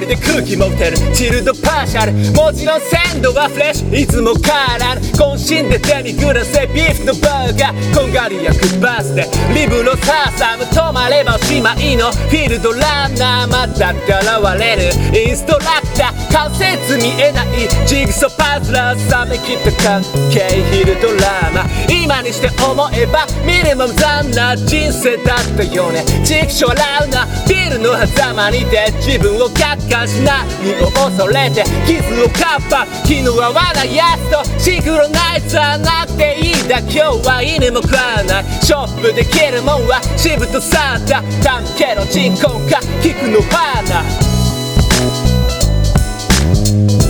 りで空気持てる。チルドパーシャル。もちろん鮮度はフレッシュ。いつもカラー渾身で手にグラスでビーフとバーガー。こんがり焼くバースで。リブのサーサム止まればおしまいのフィールドランナーまた現れる。インストラクター。関節見えないジグソパズラー冷めきった関係ヒルドラマ今にして思えば見るも無残な人生だったよね。畜生笑うなビルの狭間にて自分を客観し何を恐れて傷をカッパ気の合わないやつとシンクロナイズはなくていいだ今日は犬も食わない。ショップで着るもんはシブとサンタタンケロチンコンか菊の花一か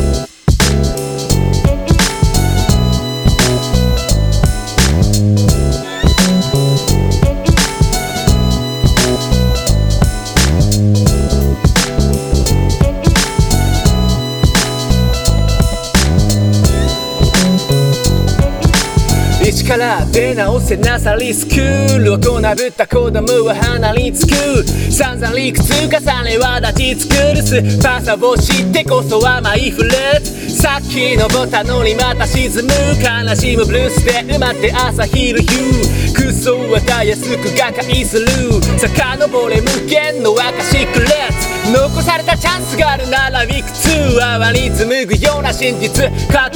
ら出直せなさリスクール大人ぶった子供は鼻につく。散々理屈重ねは立ち尽くるす。パサを知ってこそはマイフルーツ。さっき登ったのにまた沈む悲しむブルースで埋まって朝昼夕。クソはたやすく瓦解する。遡れ無限のアカシックレッツ残されたチャンスがあるならいくつ。泡に紡ぐような真実語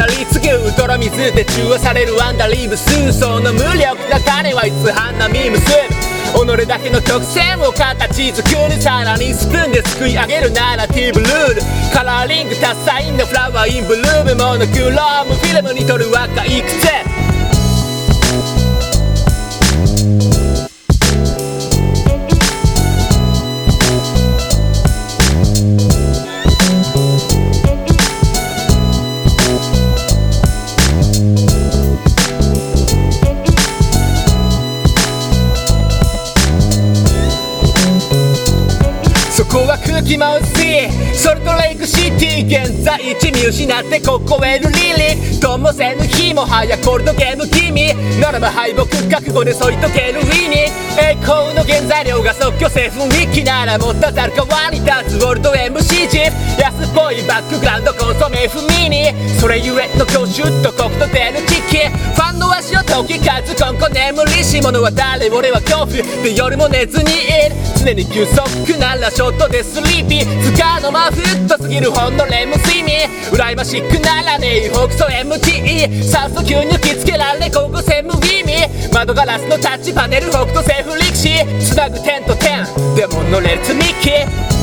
り継ぐ泥水で中和されるアンダリーブスその無力な種はいつ花見結ぶ己だけの曲線を形作るさらにスプーンですくい上げるナラティブルールカラーリング多彩なフラワーインブルームモノクロームフィルムに撮る若い癖そこは空気マウスシーソルトレイクシティ現在地見失ってここへるリリー。ともせぬ日も早コールドゲーム君。ならば敗北覚悟で添い遂げるウィニー栄光の原材料が即興製雰囲気ならもったざる川に立つウォルト MC ジフ安っぽいバックグラウンドコンソメフミニそれゆえの今日シュッとコクと出るチキファンの足を解きかず今後眠りし者は誰俺は恐怖で夜も寝ずにいる。常に休息ならショートでスリーピー。つかの間フッとすぎるほんのレム睡眠。羨ましくならねえ北総 MTE 酸素吸入きつけられ高校生無意味窓ガラスのタッチパネル北斗セーフ力士つなぐ点と点でも乗れる積み木